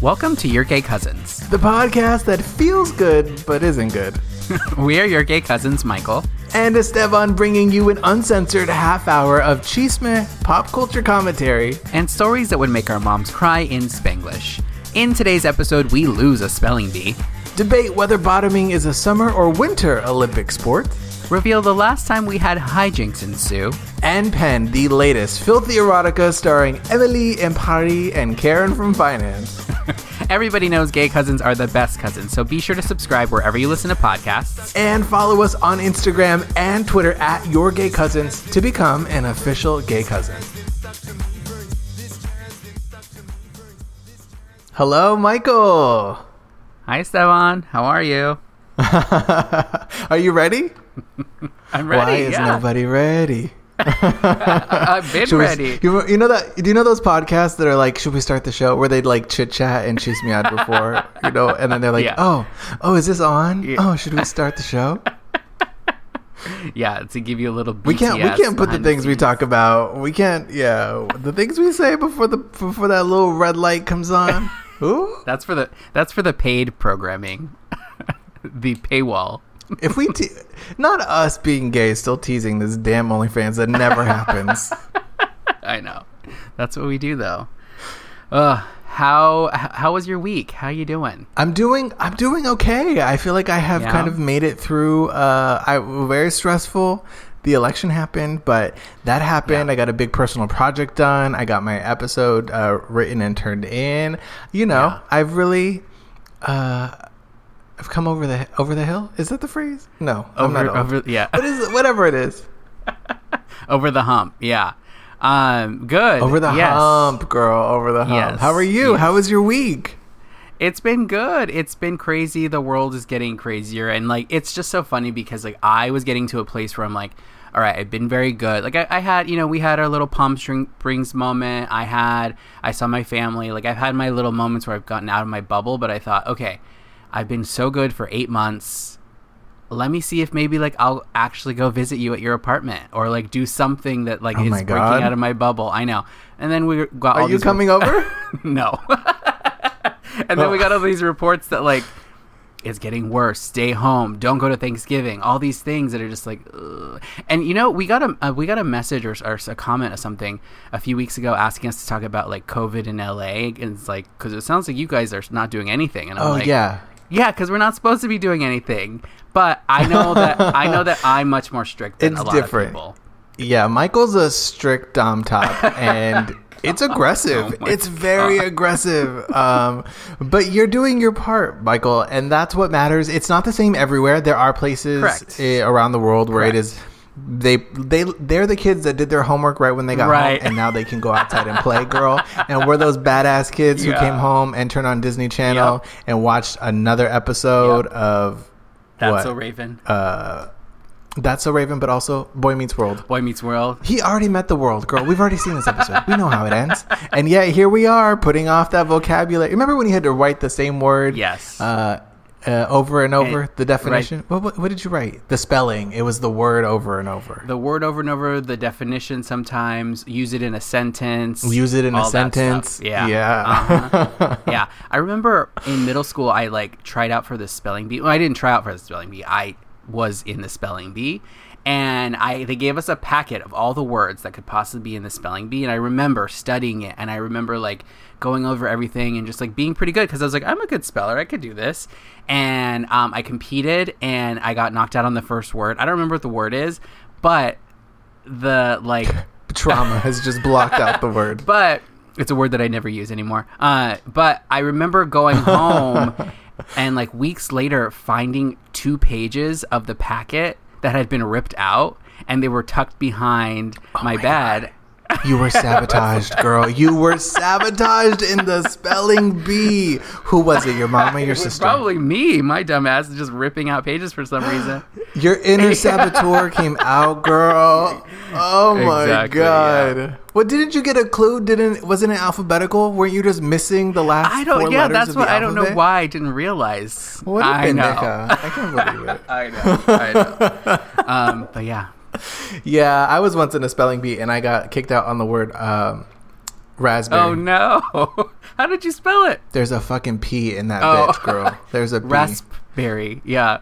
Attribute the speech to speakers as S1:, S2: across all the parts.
S1: Welcome to Your Gay Cousins.
S2: The podcast that feels good but isn't good.
S1: we are your gay cousins, Michael.
S2: And Esteban bringing you an uncensored half hour of chisme, pop culture commentary,
S1: and stories that would make our moms cry in Spanglish. In today's episode, we lose a spelling bee,
S2: debate whether bottoming is a summer or winter Olympic sport,
S1: reveal the last time we had hijinks ensue,
S2: and pen the latest filthy erotica starring Emily Impari and Karen from Finance.
S1: Everybody knows gay cousins are the best cousins, so be sure to subscribe wherever you listen to podcasts.
S2: And follow us on Instagram and Twitter at Your Gay Cousins to become an official gay cousin. Hello, Michael.
S1: Hi, Esteban. How are you?
S2: are you ready?
S1: I'm ready.
S2: Why is
S1: yeah.
S2: nobody ready?
S1: I've been should ready.
S2: We, you, you, know that? Do you know those podcasts that are like, "Should we start the show?" Where they'd like chit chat and cheese me out before, you know, and then they're like, yeah. "Oh, oh, is this on? Yeah. Oh, should we start the show?"
S1: yeah, to give you a little.
S2: We can't. We can't put the things the we talk about. We can't. Yeah, the things we say before the before that little red light comes on. Ooh.
S1: That's for the that's for the paid programming, the paywall
S2: if we te- not us being gay still teasing this damn OnlyFans that never happens.
S1: I know. That's what we do though. Uh how how was your week? How you doing?
S2: I'm doing I'm doing okay. I feel like I have yeah. kind of made it through uh I very stressful. The election happened, but that happened. Yeah. I got a big personal project done. I got my episode uh, written and turned in. You know, yeah. I've really uh I've come over the over the hill. Is that the phrase? No,
S1: over, I'm not over. Yeah,
S2: what is it? Whatever it is.
S1: over the hump. Yeah. Um. Good.
S2: Over the
S1: yes.
S2: hump, girl. Over the hump. Yes. How are you? Yes. How was your week?
S1: It's been good. It's been crazy. The world is getting crazier, and like it's just so funny because like I was getting to a place where I'm like, all right, I've been very good. Like I, I had, you know, we had our little Palm Springs moment. I had, I saw my family. Like I've had my little moments where I've gotten out of my bubble, but I thought, okay, I've been so good for eight months. Let me see if maybe like I'll actually go visit you at your apartment or like do something that like oh is breaking out of my bubble. I know. And then we got.
S2: Are you coming re- over?
S1: no. and then we got all these reports that like it's getting worse. Stay home. Don't go to Thanksgiving. All these things that are just like, Ugh. and you know, we got a uh, we got a message or, or, a comment or something a few weeks ago asking us to talk about like COVID in LA, and it's like because it sounds like you guys are not doing anything. And I'm
S2: oh
S1: like,
S2: yeah,
S1: yeah, because we're not supposed to be doing anything. But I know that I know that I'm much more strict than
S2: it's
S1: a lot
S2: different.
S1: of people.
S2: Yeah, Michael's a strict dom top, and it's aggressive. oh it's very God. aggressive. Um, but you're doing your part, Michael, and that's what matters. It's not the same everywhere. There are places eh, around the world where Correct. it is they they they're the kids that did their homework right when they got right. home and now they can go outside and play girl and we're those badass kids yeah. who came home and turned on disney channel yep. and watched another episode yep. of
S1: that's what? so raven
S2: uh that's so Raven, but also Boy Meets World.
S1: Boy Meets World.
S2: He already met the world, girl. We've already seen this episode. We know how it ends. And yet here we are putting off that vocabulary. Remember when you had to write the same word?
S1: Yes.
S2: Uh, uh, over and over and, the definition. Right. What, what, what, did you write? The spelling. It was the word over and over.
S1: The word over and over. The definition. Sometimes use it in a sentence.
S2: Use it in a sentence.
S1: Yeah.
S2: Yeah.
S1: Uh-huh. yeah. I remember in middle school, I like tried out for the spelling bee. Well, I didn't try out for the spelling bee. I was in the spelling bee, and I they gave us a packet of all the words that could possibly be in the spelling bee, and I remember studying it, and I remember like going over everything and just like being pretty good because I was like, I'm a good speller, I could do this, and um, I competed and I got knocked out on the first word. I don't remember what the word is, but the like
S2: trauma has just blocked out the word.
S1: But it's a word that I never use anymore. Uh, but I remember going home and like weeks later finding two pages of the packet that had been ripped out and they were tucked behind oh my, my bed.
S2: You were sabotaged, girl. You were sabotaged in the spelling bee. Who was it? Your mom or your sister?
S1: Probably me. My dumb ass is just ripping out pages for some reason.
S2: Your inner saboteur came out, girl. Oh my exactly, god. Yeah. What didn't you get a clue? Didn't wasn't it alphabetical? Weren't you just missing the last? I don't. yeah, that's what I
S1: don't know why I didn't realize.
S2: What I know. I can't believe it.
S1: I know. I know. um, but yeah,
S2: yeah, I was once in a spelling bee and I got kicked out on the word um, Raspberry.
S1: Oh no! How did you spell it?
S2: There's a fucking P in that
S1: Oh.
S2: bitch, girl. There's a P.
S1: Raspberry. Yeah.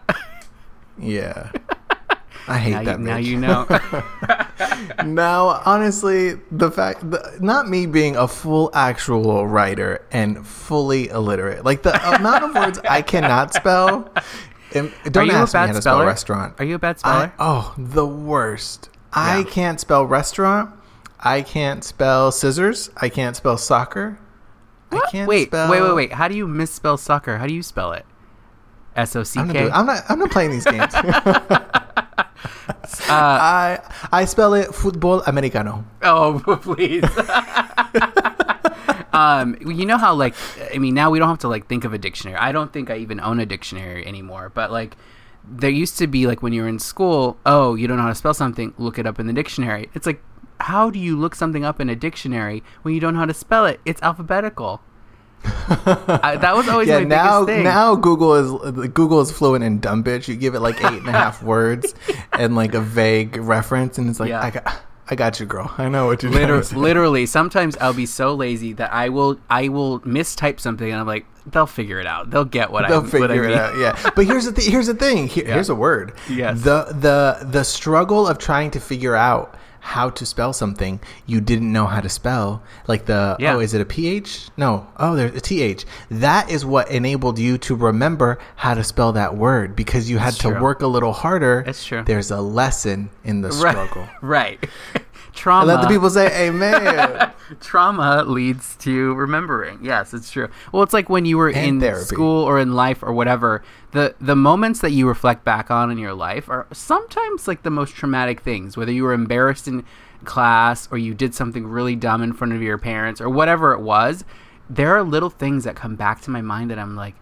S2: Yeah. I hate
S1: now, you,
S2: that
S1: now you know.
S2: Now, honestly, the fact, the, not me being a full actual writer and fully illiterate, like the amount of words I cannot spell. Um, Don't
S1: you a
S2: ask me
S1: bad
S2: how to
S1: speller?
S2: spell restaurant.
S1: Are you a bad
S2: I,
S1: speller?
S2: oh, the worst. I can't spell restaurant. I can't spell scissors. I can't spell soccer. I can't
S1: wait,
S2: spell.
S1: wait, wait, wait. How do you misspell soccer? How do you spell it? S O C K.
S2: I'm not. I'm not playing these games.
S1: Uh,
S2: I I spell it football americano.
S1: Oh, please. um, you know how like I mean now we don't have to like think of a dictionary. I don't think I even own a dictionary anymore. But like there used to be like when you were in school, oh, you don't know how to spell something, look it up in the dictionary. It's like how do you look something up in a dictionary when you don't know how to spell it? It's alphabetical. I, that was always
S2: yeah, now
S1: thing.
S2: now Google is Google is fluent in dumb bitch. You give it like eight and a half words and like a vague reference, and it's like
S1: Yeah.
S2: I got I got you, girl. I know what you're
S1: Liter- literally sometimes i'll be so lazy that i will i will mistype something and i'm like they'll figure it out they'll get what
S2: They'll
S1: i
S2: figure
S1: what I
S2: it out. Yeah, but here's the th- here's the thing. Here, Here's a word.
S1: Yes.
S2: The the the struggle of trying to figure out how to spell something you didn't know how to spell, like the
S1: Yeah.
S2: oh, is it a ph? No, oh, there's a th. That is what enabled you to remember how to spell that word because you had
S1: It's
S2: to
S1: true.
S2: work a little harder.
S1: It's true.
S2: There's a lesson in the
S1: right
S2: struggle.
S1: right trauma
S2: Let the people say amen.
S1: trauma leads to remembering yes it's true well it's like when you were
S2: And
S1: in
S2: therapy.
S1: school or in life or whatever the the moments that you reflect back on in your life are sometimes like the most traumatic things whether you were embarrassed in class or you did something really dumb in front of your parents or whatever it was there are little things that come back to my mind that i'm like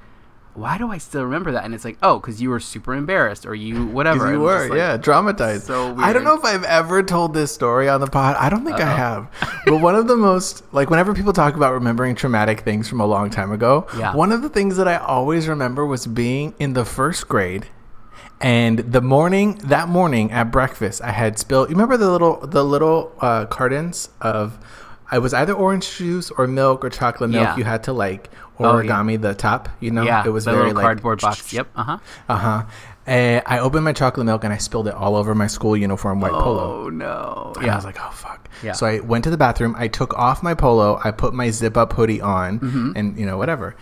S1: why do i still remember that and it's like oh because you were super embarrassed or you whatever
S2: you were,
S1: like-
S2: yeah, traumatized.
S1: so weird.
S2: I don't know if I've ever told this story on the pod. I don't think I have. But one of the most, like, whenever people talk about remembering traumatic things from a long time ago,
S1: Yeah.
S2: one of the things that I always remember was being in the first grade. And the morning, that morning at breakfast, I had spilled. You remember the little, the little uh, cartons of, I was either orange juice or milk or chocolate milk.
S1: Yeah.
S2: You had to like
S1: Oh, yeah.
S2: origami the top. You know,
S1: yeah
S2: it was very
S1: little
S2: like
S1: cardboard box yep uh-huh
S2: uh huh. And I opened my chocolate milk and I spilled it all over my school uniform white polo.
S1: oh no
S2: And I was like, oh fuck.
S1: Yeah.
S2: So I went to the bathroom. I took off my polo. I put my zip up hoodie on,
S1: Mm-hmm.
S2: and you know whatever.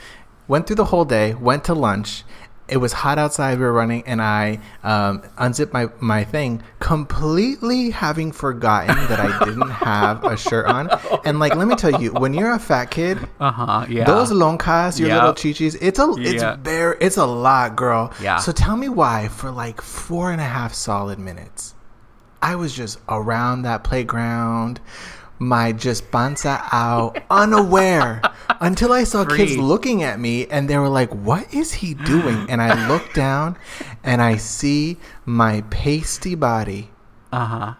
S2: Went through the whole day. Went to lunch. It was hot outside. We were running, and I um, unzipped my my thing, completely having forgotten that I didn't have a shirt on. And like, let me tell you, when you're a fat kid,
S1: uh-huh yeah
S2: those lonkas, your
S1: Yep.
S2: little chichis, it's a it's
S1: Yeah.
S2: bare it's a lot, girl.
S1: Yeah.
S2: So tell me why for like four and a half solid minutes, I was just around that playground, my just panza out, unaware, until I saw kids looking at me and they were like, "What is he doing?" And I look down, and I see my pasty body.
S1: uh-huh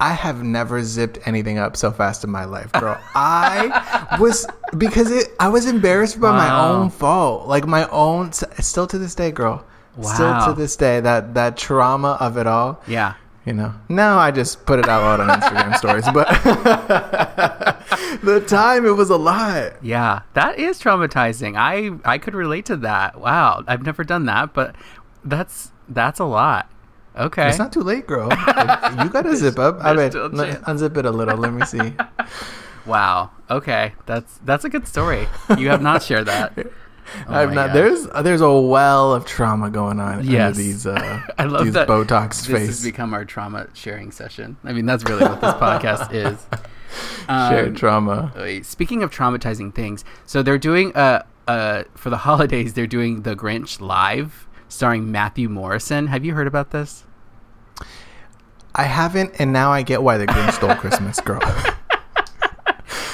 S2: I have never zipped anything up so fast in my life, girl. I was because it. I was embarrassed by my own fault, like my own. Still to this day, girl.
S1: Wow.
S2: Still to this day, that that trauma of it all.
S1: yeah
S2: You know. Now I just put it out on Instagram stories, but the time it was a lot.
S1: Yeah, that is traumatizing. I I could relate to that. Wow, I've never done that, but that's that's a lot. Okay.
S2: It's not too late, girl. you got to zip up. I
S1: There's
S2: bet.
S1: still a
S2: let-
S1: chance.
S2: Unzip it a little. Let me see.
S1: wow. Okay, that's that's a good story. You have not shared that. Oh
S2: I've not.
S1: gosh.
S2: There's there's a well of trauma going on
S1: Yes.
S2: under these uh,
S1: I love
S2: these
S1: that
S2: Botox
S1: this
S2: face.
S1: has become our trauma sharing session. I mean, that's really what this podcast is.
S2: Shared
S1: Um,
S2: trauma.
S1: Speaking of traumatizing things, so they're doing uh uh for the holidays they're doing The Grinch live starring Matthew Morrison. Have you heard about this?
S2: I haven't, and now I get why the Grinch stole Christmas, girl.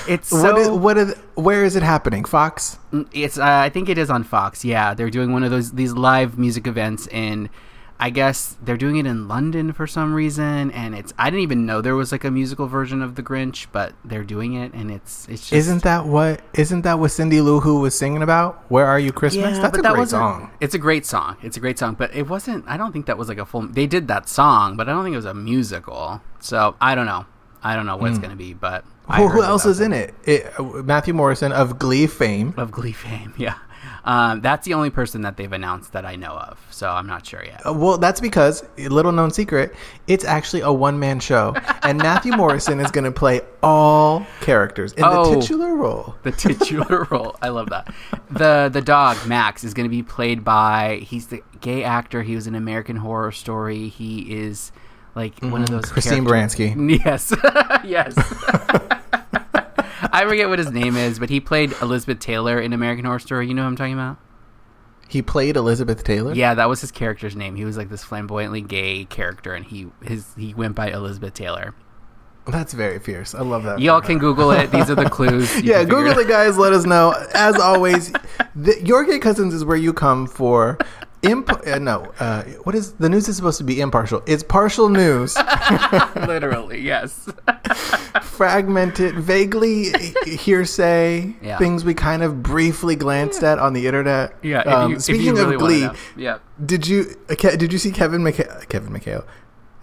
S1: It's
S2: what is,
S1: so
S2: what is, where is it happening? Fox?
S1: it's uh, I think it is on Fox. Yeah, they're doing one of those these live music events in I guess they're doing it in London for some reason and it's I didn't even know there was like a musical version of The Grinch, but they're doing it and it's it's just
S2: Isn't that what? Isn't that what Cindy Lou Who was singing about? Where are you, Christmas?
S1: Yeah,
S2: That's a
S1: that
S2: great song.
S1: It's a great song. It's a great song, but it wasn't. I don't think that was like a full. They did that song, but I don't think it was a musical. So I don't know. I don't know what it's going to be, but I
S2: Who, else is in it? it? uh, Matthew Morrison of Glee fame.
S1: Of Glee fame, yeah. Um, that's the only person that they've announced that I know of, so I'm not sure yet.
S2: Uh, Well, that's because little known secret, it's actually a one man show, and Matthew Morrison is going to play all characters in
S1: Oh.
S2: the titular role.
S1: The titular role, I love that. The the dog Max is going to be played by he's the gay actor. He was in American Horror Story. He is like one of those
S2: Mm-hmm. Christine
S1: character-
S2: Baranski.
S1: Yes, yes. I forget what his name is, but he played Elizabeth Taylor in American Horror Story. You know what I'm talking about?
S2: He played Elizabeth Taylor.
S1: Yeah, that was his character's name. He was like this flamboyantly gay character, and he his he went by Elizabeth Taylor.
S2: that's very fierce. I love that.
S1: Y'all can. Google it. These are the clues.
S2: Yeah, Google
S1: it
S2: it, guys. Let us know. As always, the, your gay cousins is where you come for. Imp- uh, no, uh, what is the news is supposed to be impartial? It's partial news.
S1: Literally, yes.
S2: fragmented, vaguely hearsay
S1: Yeah.
S2: things we kind of briefly glanced at on the internet.
S1: Yeah.
S2: Um,
S1: you,
S2: speaking
S1: really
S2: of Glee,
S1: yeah.
S2: did you uh, did you see Kevin McHale? Kevin McHale.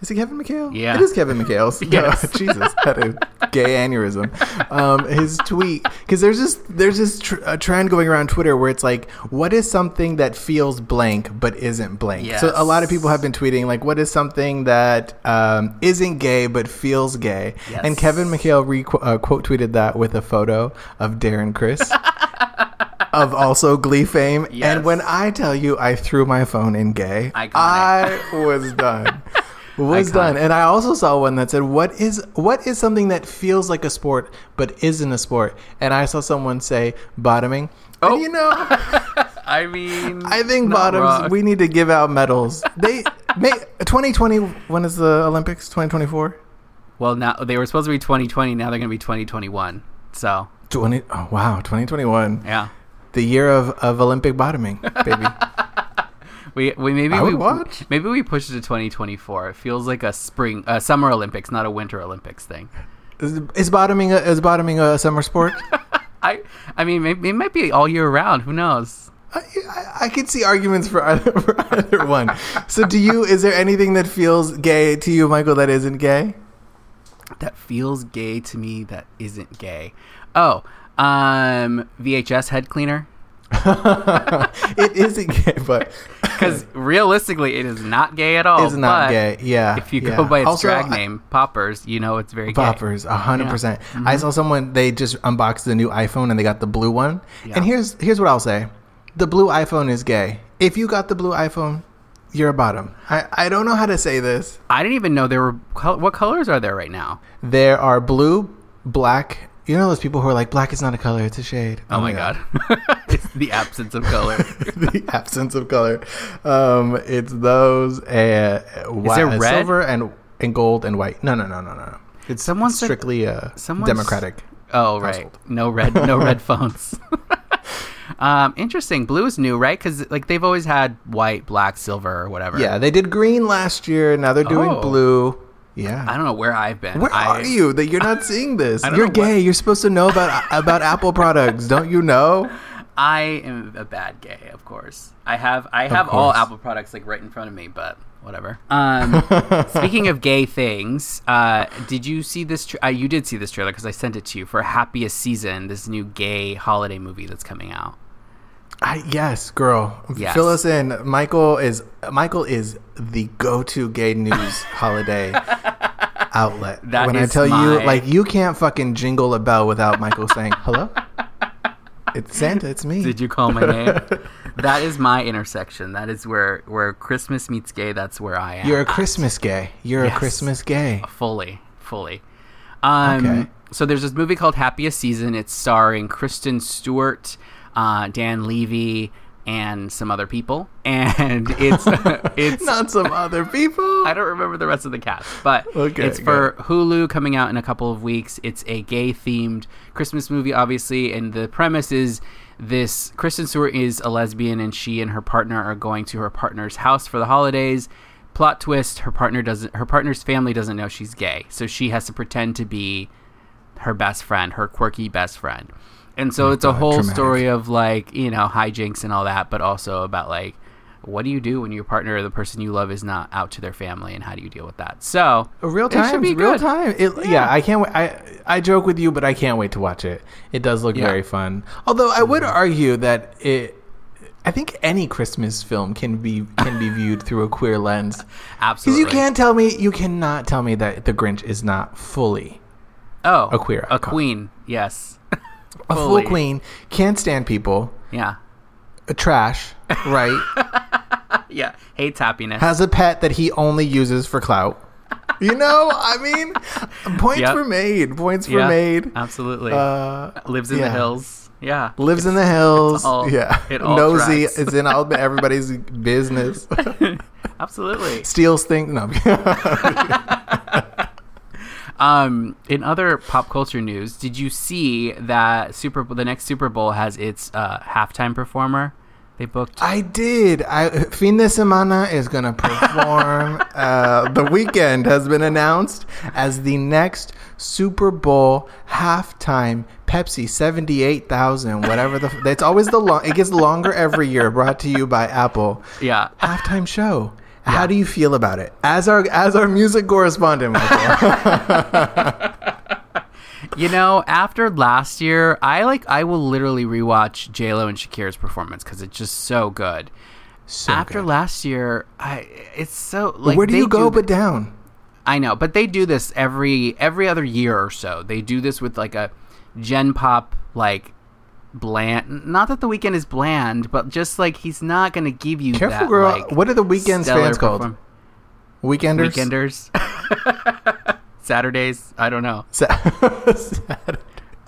S2: Is it Kevin McHale?
S1: Yeah.
S2: It is Kevin McHale.
S1: Yes.
S2: Jesus, had a gay aneurysm. Um, his tweet because there's this there's this tr- a trend going around Twitter where it's like, what is something that feels blank but isn't blank? So a lot of people have been tweeting like, what is something that um, isn't gay but feels gay?
S1: Yes.
S2: And Kevin McHale re- uh, quote tweeted that with a photo of Darren Criss. of also Glee fame,
S1: Yes.
S2: and when I tell you I threw my phone in gay,
S1: Iconic.
S2: I was done. Was
S1: Iconic.
S2: done. And I also saw one that said, "What is what is something that feels like a sport but isn't a sport?" And I saw someone say bottoming.
S1: Oh.
S2: And you know,
S1: I mean,
S2: I think bottoms.
S1: wrong.
S2: We need to give out medals. They may 2020. When is the Olympics? 2024.
S1: well, now they were supposed to be 2020. Now they're going to be 2021. So
S2: 20. Oh wow, 2021.
S1: yeah,
S2: The year of, of Olympic bottoming, baby.
S1: we we maybe we
S2: watch.
S1: maybe we push it to 2024. It feels like a spring, uh, summer Olympics, not a winter Olympics thing.
S2: is, is bottoming a, is bottoming a summer sport?
S1: I I mean, maybe, it might be all year round. Who knows?
S2: I, I, I could see arguments for either, for either one. So, do you? Is there anything that feels gay to you, Michael, that isn't gay?
S1: That feels gay to me. That isn't gay. Oh, um, VHS head cleaner.
S2: it isn't gay, but
S1: Because realistically, it is not gay at all.
S2: it's not gay. Yeah.
S1: If you
S2: yeah.
S1: go by its
S2: Also,
S1: drag name, Poppers, you know it's very.
S2: Poppers, a hundred percent. I mm-hmm. saw someone they just unboxed the new iPhone and they got the blue one.
S1: Yeah.
S2: And here's here's what I'll say: the blue iPhone is gay. If you got the blue iPhone, you're a bottom. I I don't know how to say this.
S1: I didn't even know there were. Col- what colors are there right now?
S2: There are blue, black. You know those people who are like, black is not a color; it's a shade.
S1: Oh, my god, it's the absence of color.
S2: the absence of color. Um, it's those uh, white,
S1: there red?
S2: silver and and gold and white. No, no, no, no, no. It's
S1: Someone
S2: strictly uh,
S1: someone s-
S2: democratic.
S1: Oh right,
S2: Household.
S1: no red, no red phones. um, interesting. Blue is new, right? Because like they've always had white, black, silver, or whatever.
S2: Yeah, they did green last year. Now they're doing
S1: Oh.
S2: blue. Yeah.
S1: I don't know where I've been.
S2: Where
S1: I,
S2: are you that you're not seeing this? You're
S1: know what-
S2: gay. You're supposed to know about about Apple products, don't you know?
S1: I am a bad gay, of course. I have I have all. Apple products like right in front of me, but whatever. Um, speaking of gay things, uh, did you see this? Tra- uh, you did see this trailer because I sent it to you for Happiest Season, this new gay holiday movie that's coming out.
S2: I, yes, girl.
S1: Yes.
S2: Fill us in. Michael is Michael is the go-to gay news holiday outlet.
S1: That
S2: when I tell you, like, you can't fucking jingle a bell without Michael saying hello. It's Santa. It's me.
S1: Did you call my name? that is my intersection. That is where where Christmas meets gay. That's where I am.
S2: You're a Christmas gay. You're
S1: Yes.
S2: a Christmas gay.
S1: fully, fully. Um,
S2: Okay.
S1: So there's this movie called Happiest Season. It's starring Kristen Stewart, uh, Dan Levy, and some other people. And it's it's
S2: Not some other people.
S1: I don't remember the rest of the cast, but
S2: Okay,
S1: it's for Hulu coming out in a couple of weeks. It's a gay themed Christmas movie, obviously, and the premise is this Kristen Stewart is a lesbian and she and her partner are going to her partner's house for the holidays. Plot twist, her partner doesn't her partner's family doesn't know she's gay. So she has to pretend to be her best friend, her quirky best friend. And so oh, it's a
S2: God,
S1: whole
S2: dramatic.
S1: story of like, you know, hijinks and all that, but also about like what do you do when your partner or the person you love is not out to their family, and how do you deal with that? So
S2: Real time,
S1: be
S2: real
S1: good.
S2: time. It, yeah.
S1: Yeah.
S2: I can't. Wait. I I joke with you, but I can't wait to watch it. It does look
S1: Yeah.
S2: very fun. Although I would mm-hmm. argue that it. I think any Christmas film can be can be viewed through a queer lens.
S1: Absolutely, Because
S2: you can't tell me, you cannot tell me that The Grinch is not fully
S1: Oh,
S2: a queer
S1: a queen. Yes.
S2: a full queen. Can't stand people.
S1: Yeah.
S2: A trash, right?
S1: Yeah. Hates happiness.
S2: Has a pet that he only uses for clout. You know, I mean, points
S1: Yep.
S2: were made. Points were
S1: yeah.
S2: made.
S1: Absolutely.
S2: Uh,
S1: Lives in
S2: yeah.
S1: the hills. Yeah.
S2: lives in the hills.
S1: all-
S2: yeah,
S1: it all
S2: nosy.
S1: tracks.
S2: It's in all everybody's business.
S1: Absolutely.
S2: Steals things. No,
S1: Um, in other pop culture news, did you see that Super the next Super Bowl has its uh, halftime performer? They booked.
S2: I did. I fin de semana is gonna perform. uh, the Weeknd has been announced as the next Super Bowl halftime. Pepsi seventy eight thousand. Whatever the. It's always the long. It gets longer every year. Brought to you by Apple.
S1: yeah.
S2: halftime show. How do you feel about it? As our as our music correspondent,
S1: You know, after last year, I like I will literally rewatch J Lo and Shakira's performance because it's just so good.
S2: So
S1: after
S2: good.
S1: last year, I it's so like
S2: where do you go
S1: th-
S2: but down?
S1: I know, but they do this every every other year or so. They do this with like a gen pop like bland. Not that the Weeknd is bland, but just like he's not going to give you that.
S2: Careful,
S1: that,
S2: girl.
S1: like,
S2: what are the
S1: Weeknd's
S2: fans called?
S1: perform-
S2: Weekenders.
S1: Weekenders, Saturdays. I don't know.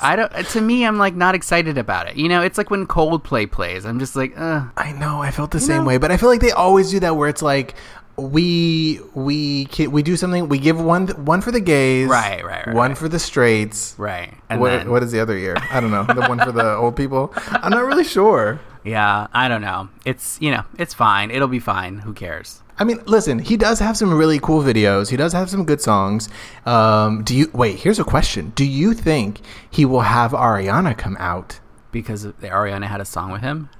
S1: I don't. To me, I'm like not excited about it. You know, it's like when Coldplay plays. I'm just like, uh,
S2: I know. I felt the same
S1: know?
S2: way, but I feel like they always do that where it's like we we we do something. We give one one for the gays,
S1: Right, right, right,
S2: One
S1: right.
S2: for the straights.
S1: right. And
S2: What,
S1: then,
S2: what is the other year? I don't know. The one for the old people. I'm not really sure.
S1: yeah, I don't know. It's you know, it's fine. It'll be fine. Who cares?
S2: I mean, listen, he does have some really cool videos. He does have some good songs. Um, do you wait? Here's a question: Do you think he will have Ariana come out?
S1: Because Ariana had a song with him.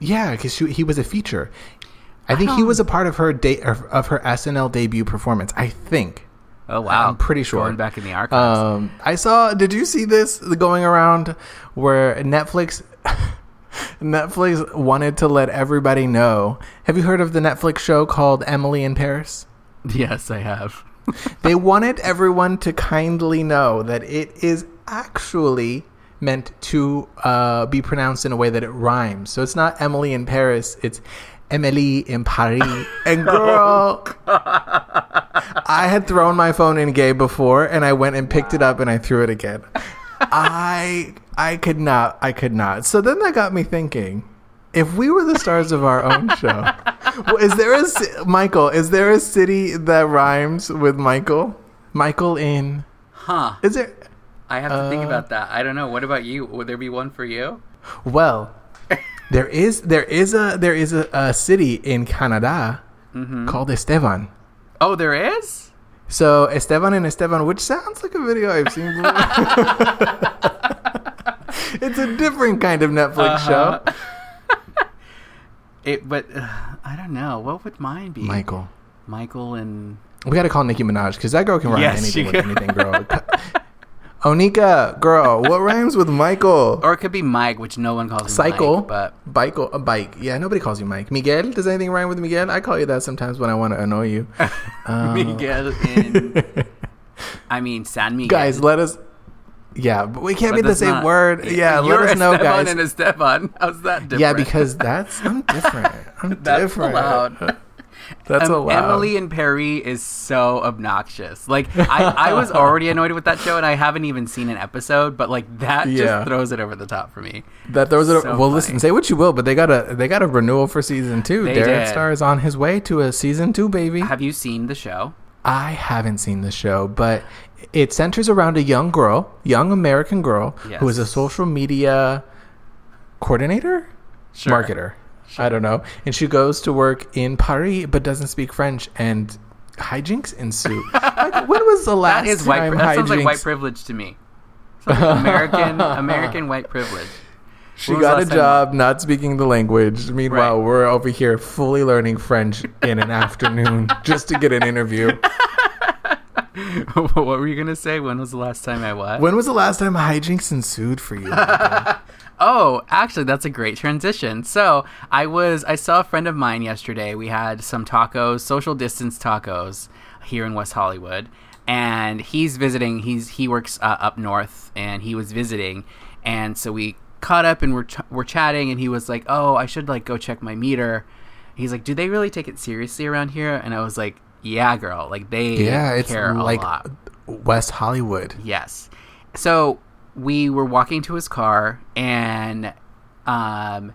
S2: Yeah, because he was a feature. I think he was a part of her of of her SNL debut performance. I think.
S1: Oh wow!
S2: I'm pretty sure.
S1: Going back in the archives.
S2: Um, I saw. Did you see this going around where Netflix? Netflix wanted to let everybody know. Have you heard of the Netflix show called Emily in Paris?
S1: yes, I have.
S2: They wanted everyone to kindly know that it is actually meant to uh, be pronounced in a way that it rhymes. So it's not Emily in Paris, it's Emily in Paris. And girl, I had thrown my phone in gay before and I went and picked it up and I threw it again. I I could not I could not. So then that got me thinking if we were the stars of our own show, is there a Michael? Is there a city that rhymes with Michael? Michael in
S1: Huh?
S2: is there?
S1: I have to think
S2: Uh,
S1: about that. I don't know. What about you? Would there be one for you?
S2: Well, there is there is a there is a, a city in Canada
S1: Mm-hmm.
S2: called Estevan.
S1: Oh, there is.
S2: So Esteban and Esteban, which sounds like a video I've seen before. it's a different kind of Netflix
S1: Uh-huh.
S2: show.
S1: It, but uh, I don't know. What would mine be?
S2: Michael.
S1: Michael and
S2: We got to call Nicki Minaj because that girl can rhyme
S1: Yes,
S2: anything with anything, girl. Onika, girl, what rhymes with Michael?
S1: or it could be Mike, which no one calls him
S2: Cycle,
S1: Mike, but
S2: bike, a bike. Yeah, nobody calls you Mike. Miguel, does anything rhyme with Miguel? I call you that sometimes when I want to annoy you. Um,
S1: Miguel in. I mean, San Miguel.
S2: guys, let us. Yeah, but we can't
S1: But
S2: be the same
S1: not-
S2: word. Yeah, let us know,
S1: Esteban
S2: guys.
S1: and Esteban. How's that different?
S2: Yeah, because that's I'm different. I'm different. That's
S1: Um,
S2: allowed.
S1: Emily and Perry is so obnoxious. Like I, I was already annoyed with that show, and I haven't even seen an episode. But like that
S2: Yeah.
S1: just throws it over the top for me.
S2: that throws are
S1: so
S2: well. Listen, say what you will, but they got a they got a renewal for season two.
S1: They
S2: Darren
S1: did.
S2: Star is on his way to a season two, baby.
S1: Have you seen the show?
S2: I haven't seen the show, but it centers around a young girl, young American girl, who is a social media coordinator,
S1: Sure.
S2: marketer. I don't know, and she goes to work in Paris but doesn't speak French, and hijinks ensue. like, when was the last
S1: That is white.
S2: time
S1: Pri- that sounds like white privilege to me. Like American American white privilege.
S2: She
S1: When was the
S2: got a
S1: last time-
S2: job not speaking the language. Meanwhile,
S1: Right.
S2: we're over here fully learning French in an afternoon just to get an interview.
S1: what were you gonna say? When was the last time I what?
S2: When was the last time hijinks ensued for you?
S1: Oh, actually, that's a great transition. So I was, I saw a friend of mine yesterday. We had some tacos, social distance tacos, here in West Hollywood, and he's visiting. He's he works uh, up north, and he was visiting, and so we caught up and we're ch- we're chatting, and he was like, "Oh, I should like go check my meter." He's like, "Do they really take it seriously around here?" And I was like, "Yeah, girl. Like they
S2: yeah, it's
S1: care a
S2: like
S1: lot."
S2: West Hollywood.
S1: Yes. So we were walking to his car, and um,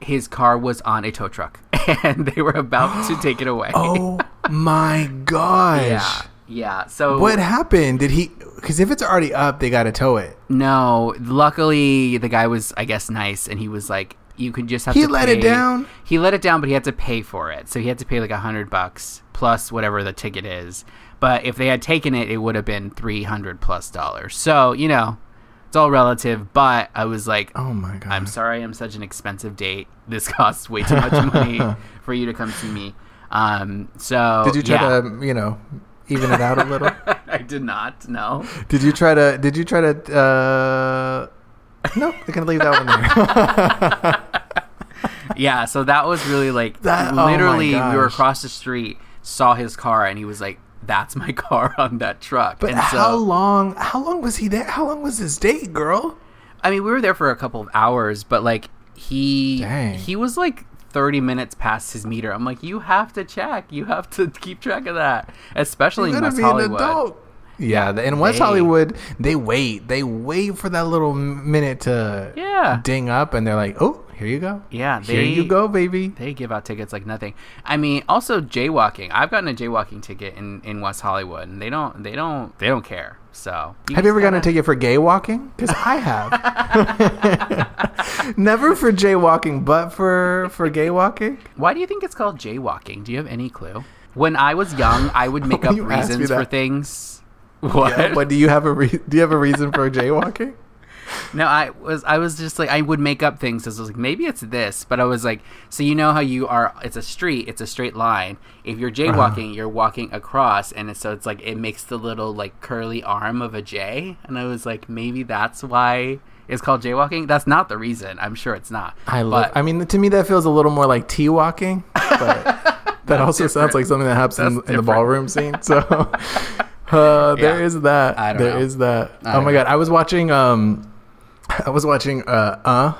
S1: his car was on a tow truck, and they were about to take it away.
S2: Oh my gosh.
S1: yeah, yeah. So
S2: What happened? Did he? Because if it's already up, they got to tow it.
S1: No, luckily the guy was, I guess, nice, and he was like, "You could just have
S2: He
S1: to."
S2: let it down?
S1: He let it down, but he had to pay for it. So he had to pay like a hundred bucks plus whatever the ticket is. But if they had taken it, it would have been three hundred plus dollars. So you know, it's all relative. But I was like,
S2: Oh my god.
S1: I'm sorry, I'm such an expensive date. This costs way too much money for you to come see me. Um, so
S2: Did you try
S1: yeah.
S2: to, you know, even it out a little?
S1: I did not. No.
S2: did you try to? Did you try to? uh No, I can leave that one there.
S1: yeah, so that was really like
S2: That- oh
S1: literally we were across the street, saw his car, and he was like, "That's my car on that truck."
S2: But
S1: and so,
S2: how long? How long was he there? How long was his date, girl?
S1: I mean, we were there for a couple of hours, but like he
S2: Dang.
S1: he was like 30 minutes past his meter. I'm like, you have to check. You have to keep track of that, especially in West Hollywood.
S2: adult. Yeah, in West
S1: They-
S2: Hollywood, they wait. They wait for that little minute to
S1: Yeah.
S2: ding up, and they're like, "Oh, here you go.
S1: Yeah,
S2: here you go, baby."
S1: They give out tickets like nothing. I mean, also jaywalking. I've gotten a jaywalking ticket in, in West Hollywood, and they don't they don't they don't care. So
S2: Have you ever gotten a ticket for gay walking? Because I have. Never for jaywalking, but for for gay walking.
S1: Why do you think it's called jaywalking? Do you have any clue? When I was young, I would make up
S2: you
S1: reasons for things. What?
S2: What do you have a re- do you have a reason for jaywalking?
S1: No, I was I was just like I would make up things. I was like maybe it's this, but I was like, so you know how you are? It's a street. It's a straight line. If you're jaywalking, you're walking across, and it's, so it's like it makes the little like curly arm of a J. And I was like, maybe that's why it's called jaywalking. That's not the reason. I'm sure it's not.
S2: I love.
S1: But-
S2: I mean, to me, that feels a little more like tea walking, but that also sounds like something that happens in, in the ballroom scene. So uh, there
S1: Yeah.
S2: is that. There
S1: know.
S2: is that.
S1: I
S2: Oh my
S1: know.
S2: god, I was watching. Um, I was watching. Uh, uh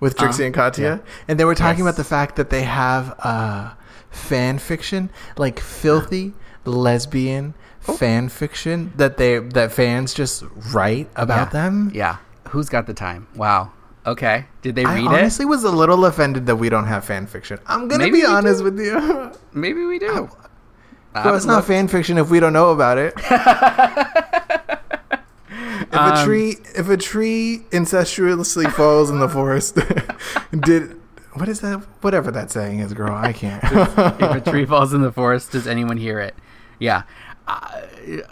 S2: with Trixie
S1: Uh,
S2: and Katya,
S1: yeah.
S2: and they were talking
S1: Yes.
S2: about the fact that they have uh, fan fiction, like filthy lesbian fan fiction that they that fans just write about
S1: Yeah.
S2: them.
S1: Yeah. Who's got the time? Wow. Okay. Did they read it?
S2: I honestly was a little offended that we don't have fan fiction. I'm gonna
S1: Maybe
S2: be honest
S1: do.
S2: with you.
S1: Maybe we do. I
S2: well, it's not fan fiction if we don't know about it. if a
S1: Um,
S2: tree, if a tree incestuously falls in the forest, did what is that? Whatever that saying is, girl. I can't.
S1: if a tree falls in the forest, does anyone hear it? Yeah. Uh,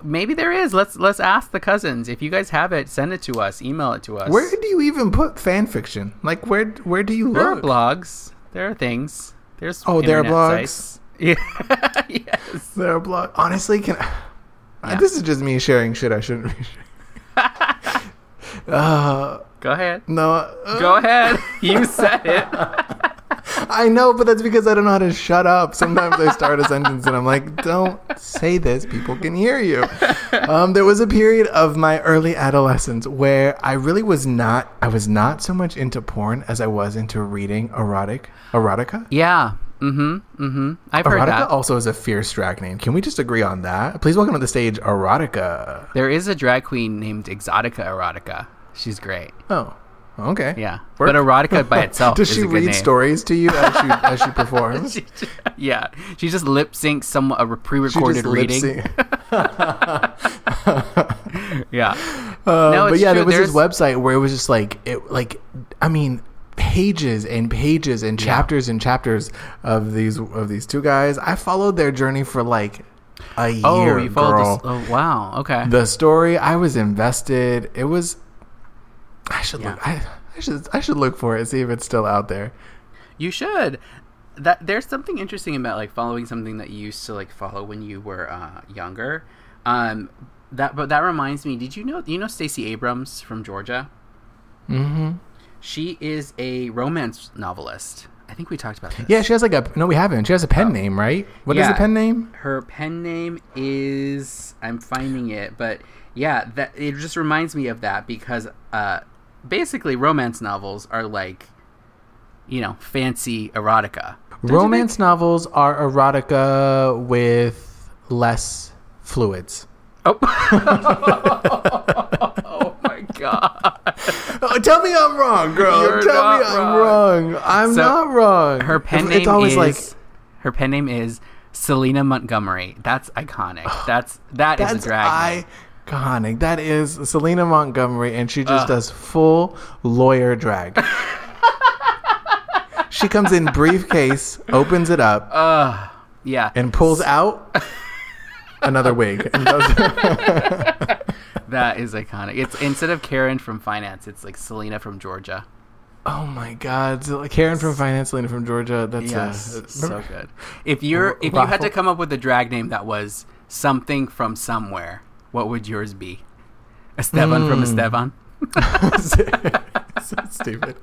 S1: maybe there is. Let's let's ask the cousins. If you guys have it, send it to us. Email it to us.
S2: where do you even put fan fiction? Like where? Where do you
S1: there are
S2: look?
S1: blogs. There are things. There's
S2: Oh, there are blogs?
S1: sites. Yeah. yes.
S2: There are blogs. Honestly, can
S1: Yeah.
S2: this is just me sharing shit I shouldn't be sharing. Uh,
S1: Go ahead.
S2: no. uh,
S1: Go ahead. You said it.
S2: I know, but that's because I don't know how to shut up. Sometimes I start a sentence and I'm like, don't say this. People can hear you. Um, there was a period of my early adolescence where I really was not, I was not so much into porn as I was into reading erotic, erotica.
S1: Yeah. Mm-hmm. Mm-hmm. I've heard
S2: Erotica
S1: that.
S2: also is a fierce drag name. Can we just agree on that? Please welcome to the stage, Erotica.
S1: There is a drag queen named Exotica Erotica. She's great.
S2: Oh, okay.
S1: Yeah.
S2: Work.
S1: But erotica by itself
S2: Does
S1: is
S2: she
S1: a good
S2: read
S1: name.
S2: stories to you as she as she performs?
S1: She- yeah, she just lip syncs some a pre-recorded reading. Yeah,
S2: Uh,
S1: No,
S2: but yeah,
S1: true.
S2: there was this website where it was just like it, like I mean, pages and pages and chapters and chapters of these of these two guys. I followed their journey for like a year.
S1: Oh, you followed
S2: girl.
S1: this? Oh, wow. Okay.
S2: The story, I was invested. It was. I should
S1: Yeah.
S2: look. I I should I should look for it, see if it's still out there.
S1: You should. That there's something interesting about like following something that you used to like follow when you were uh, younger. Um, that but that reminds me. Did you know you know Stacey Abrams from Georgia?
S2: Mm-hmm.
S1: She is a romance novelist. I think we talked about this.
S2: Yeah, she has like a no, we haven't. She has a pen name, right? What is
S1: Yeah.
S2: the pen name?
S1: Her pen name is I'm finding it, but yeah, that it just reminds me of that because uh, basically romance novels are like, you know, fancy erotica. Don't
S2: Romance novels are erotica with less fluids.
S1: Oh. oh god.
S2: Oh, tell me I'm wrong, girl.
S1: You're
S2: tell me I'm
S1: wrong.
S2: wrong. I'm
S1: So,
S2: not wrong.
S1: Her pen
S2: It's
S1: name
S2: always
S1: is
S2: like
S1: her pen name is Selena Montgomery. That's iconic. That's that is
S2: that's
S1: a drag name.
S2: iconic. That is Selena Montgomery, and she just does full lawyer drag. she comes in briefcase, opens it up,
S1: Ugh. Yeah.
S2: and pulls out another wig.
S1: That is iconic. It's instead of Karen from finance, it's like Selena from Georgia.
S2: oh my God, Karen from Finance, Selena from Georgia. That's
S1: Yes,
S2: uh,
S1: so good. If you're if you had to come up with a drag name that was something from somewhere, what would yours be? Esteban from
S2: Mm.
S1: Esteban.
S2: so stupid.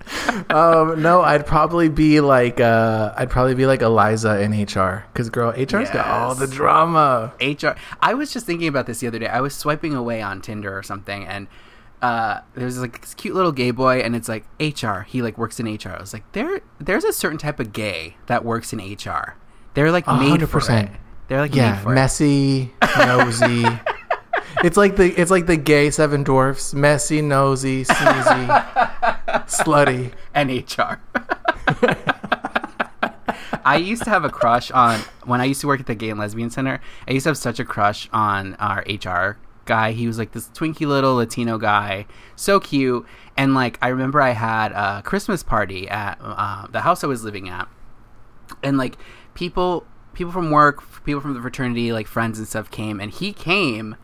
S2: Um, no, I'd probably be like uh, I'd probably be like Eliza in HR because girl, HR's got all the drama.
S1: HR. I was just thinking about this the other day. I was swiping away on Tinder or something, and uh, there's like this cute little gay boy, and it's like HR. He like works in HR. I was like, there, there's a certain type of gay that works in HR. They're like
S2: A
S1: made
S2: hundred
S1: for it. They're like
S2: Yeah,
S1: for it.
S2: messy, nosy. it's like the it's like the gay seven dwarfs: messy, nosy, sneezy, slutty.
S1: and HR. I used to have a crush on when I used to work at the Gay and Lesbian Center. I used to have such a crush on our HR guy. He was like this twinky little Latino guy, so cute. And like I remember, I had a Christmas party at uh, the house I was living at, and like people, people from work, people from the fraternity, like friends and stuff came, and he came.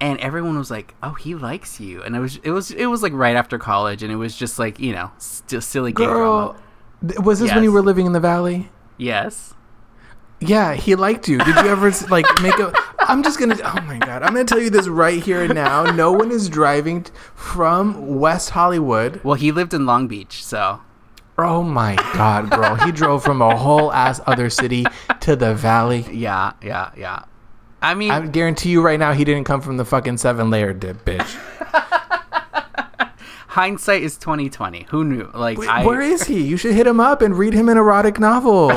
S1: And everyone was like, "Oh, he likes you," and it was it was it was like right after college, and it was just like you know, still silly
S2: Girl,
S1: drama.
S2: was this when you were living in the valley?
S1: Yes.
S2: Yeah, he liked you. Did you ever like make a? I'm just gonna. Oh my god, I'm gonna tell you this right here and now. No one is driving t- from West Hollywood.
S1: Well, he lived in Long Beach, so
S2: Oh my god, girl, he drove from a whole ass other city to the valley.
S1: yeah, yeah, yeah. I mean,
S2: I guarantee you right now, he didn't come from the fucking seven layer dip, bitch.
S1: hindsight is twenty twenty. Who knew? Like,
S2: Wait,
S1: I,
S2: where is he? You should hit him up and read him an erotic novel.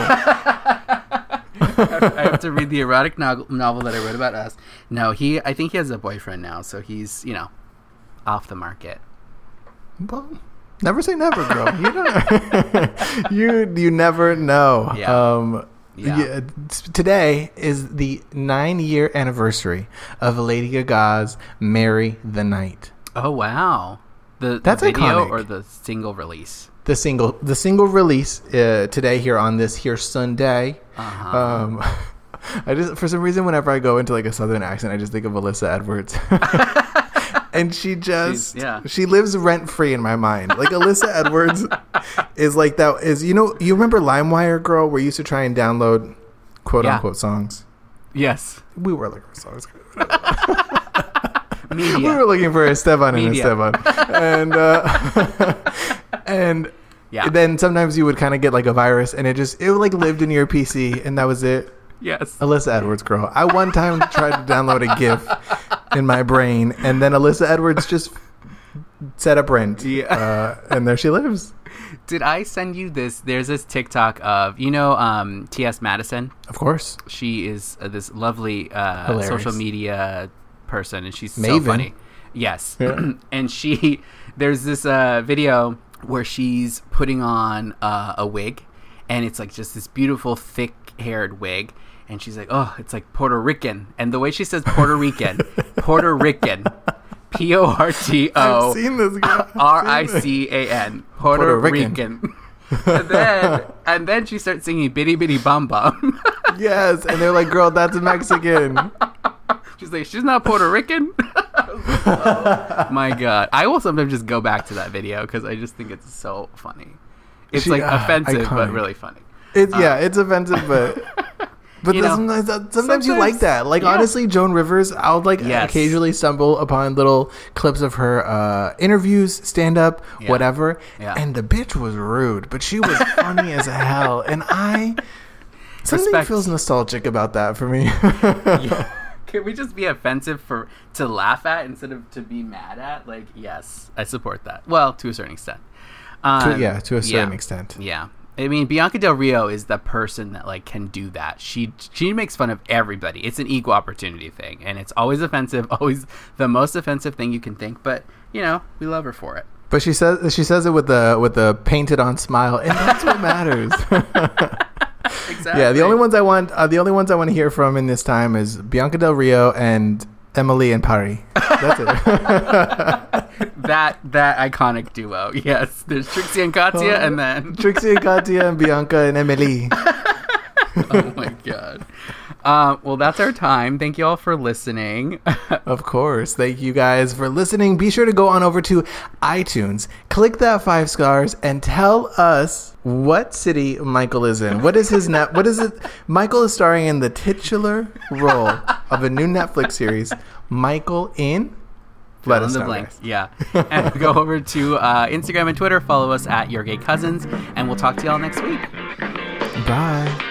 S1: I have to read the erotic no- novel that I wrote about us. No, he. I think he has a boyfriend now, so he's you know off the market.
S2: well, never say never, girl. You don't. you you never know.
S1: Yeah.
S2: Um,
S1: Yeah.
S2: today is the nine year anniversary of Lady Gaga's "Marry the Night."
S1: Oh wow, the,
S2: That's
S1: the video
S2: iconic.
S1: or the single release.
S2: The single, the single release uh, today here on this here Sunday.
S1: Uh-huh.
S2: Um, I just for some reason whenever I go into like a southern accent, I just think of Alyssa Edwards. and she just
S1: She's- yeah.
S2: she lives rent free in my mind. Like Alyssa Edwards is like that is you know you remember LimeWire girl where you used to try and download quote
S1: Yeah.
S2: unquote songs.
S1: yes,
S2: We were looking for songs.
S1: media.
S2: We were looking for a Esteban and
S1: Media.
S2: Esteban. And uh and
S1: yeah.
S2: then sometimes you would kind of get like a virus and it just it like lived in your PC and that was it.
S1: Yes.
S2: Alyssa Edwards, girl. I one time tried to download a GIF in my brain, and then Alyssa Edwards just set up rent.
S1: Yeah.
S2: Uh, and there she lives.
S1: Did I send you this? There's this TikTok of you know um, T.S. Madison.
S2: Of course.
S1: She is uh, this lovely uh, social media person, and she's so funny. Yes,
S2: Yeah.
S1: and she there's this uh, video where she's putting on uh, a wig, and it's like just this beautiful thick-haired wig, and she's like, "Oh, it's like Puerto Rican," and the way she says Puerto Rican, Puerto Rican, P O R T O
S2: I've seen this girl.
S1: R I C A N, Puerto,
S2: Puerto
S1: Rican.
S2: Rican.
S1: and then and then she starts singing "Bidi Bidi Bom Bom."
S2: Yes, and they're like, "Girl, that's Mexican."
S1: She's like, she's not Puerto Rican. Oh my god! I will sometimes just go back to that video because I just think it's so funny. It's
S2: She-
S1: like
S2: ah,
S1: offensive, but really funny.
S2: It's yeah,
S1: Uh,
S2: it's offensive, but but
S1: You know,
S2: sometimes, sometimes you like that. Like
S1: yeah.
S2: honestly, Joan Rivers, I'll like
S1: Yes.
S2: occasionally stumble upon little clips of her uh, interviews, stand up,
S1: Yeah.
S2: whatever.
S1: Yeah.
S2: And the bitch was rude, but she was funny as hell, and I something
S1: Respect.
S2: feels nostalgic about that for me.
S1: Can we just be offensive for to laugh at instead of to be mad at? Like, yes, I support that. Well, to a certain extent.
S2: To-
S1: Um,
S2: yeah, to a certain
S1: yeah.
S2: extent.
S1: Yeah. I mean, Bianca Del Rio is the person that like can do that. She she makes fun of everybody. It's an equal opportunity thing, and it's always offensive, always the most offensive thing you can think. But you know, we love her for it.
S2: But she says she says it with the with the painted on smile, and that's what matters.
S1: Exactly.
S2: Yeah, the only ones I want, uh, the only ones I want to hear from in this time is Bianca Del Rio and Emily and Pari. That's it.
S1: that that iconic duo. Yes, there's Trixie and Katya,
S2: Oh.
S1: and then
S2: Trixie and Katya and Bianca and Emily.
S1: oh my god. Um, well, that's our time. Thank you all for listening.
S2: Of course. Thank you guys for listening. Be sure to go on over to iTunes, click that five stars, and tell us what city Michael is in. What is his net? What is it? Michael is starring in the titular role of a new Netflix series. Michael in. Let
S1: Fill
S2: us
S1: in the
S2: know,
S1: blank.
S2: guys.
S1: Yeah. And go over to uh, Instagram and Twitter. Follow us at Your Gay Cousins, and we'll talk to y'all next week.
S2: Bye.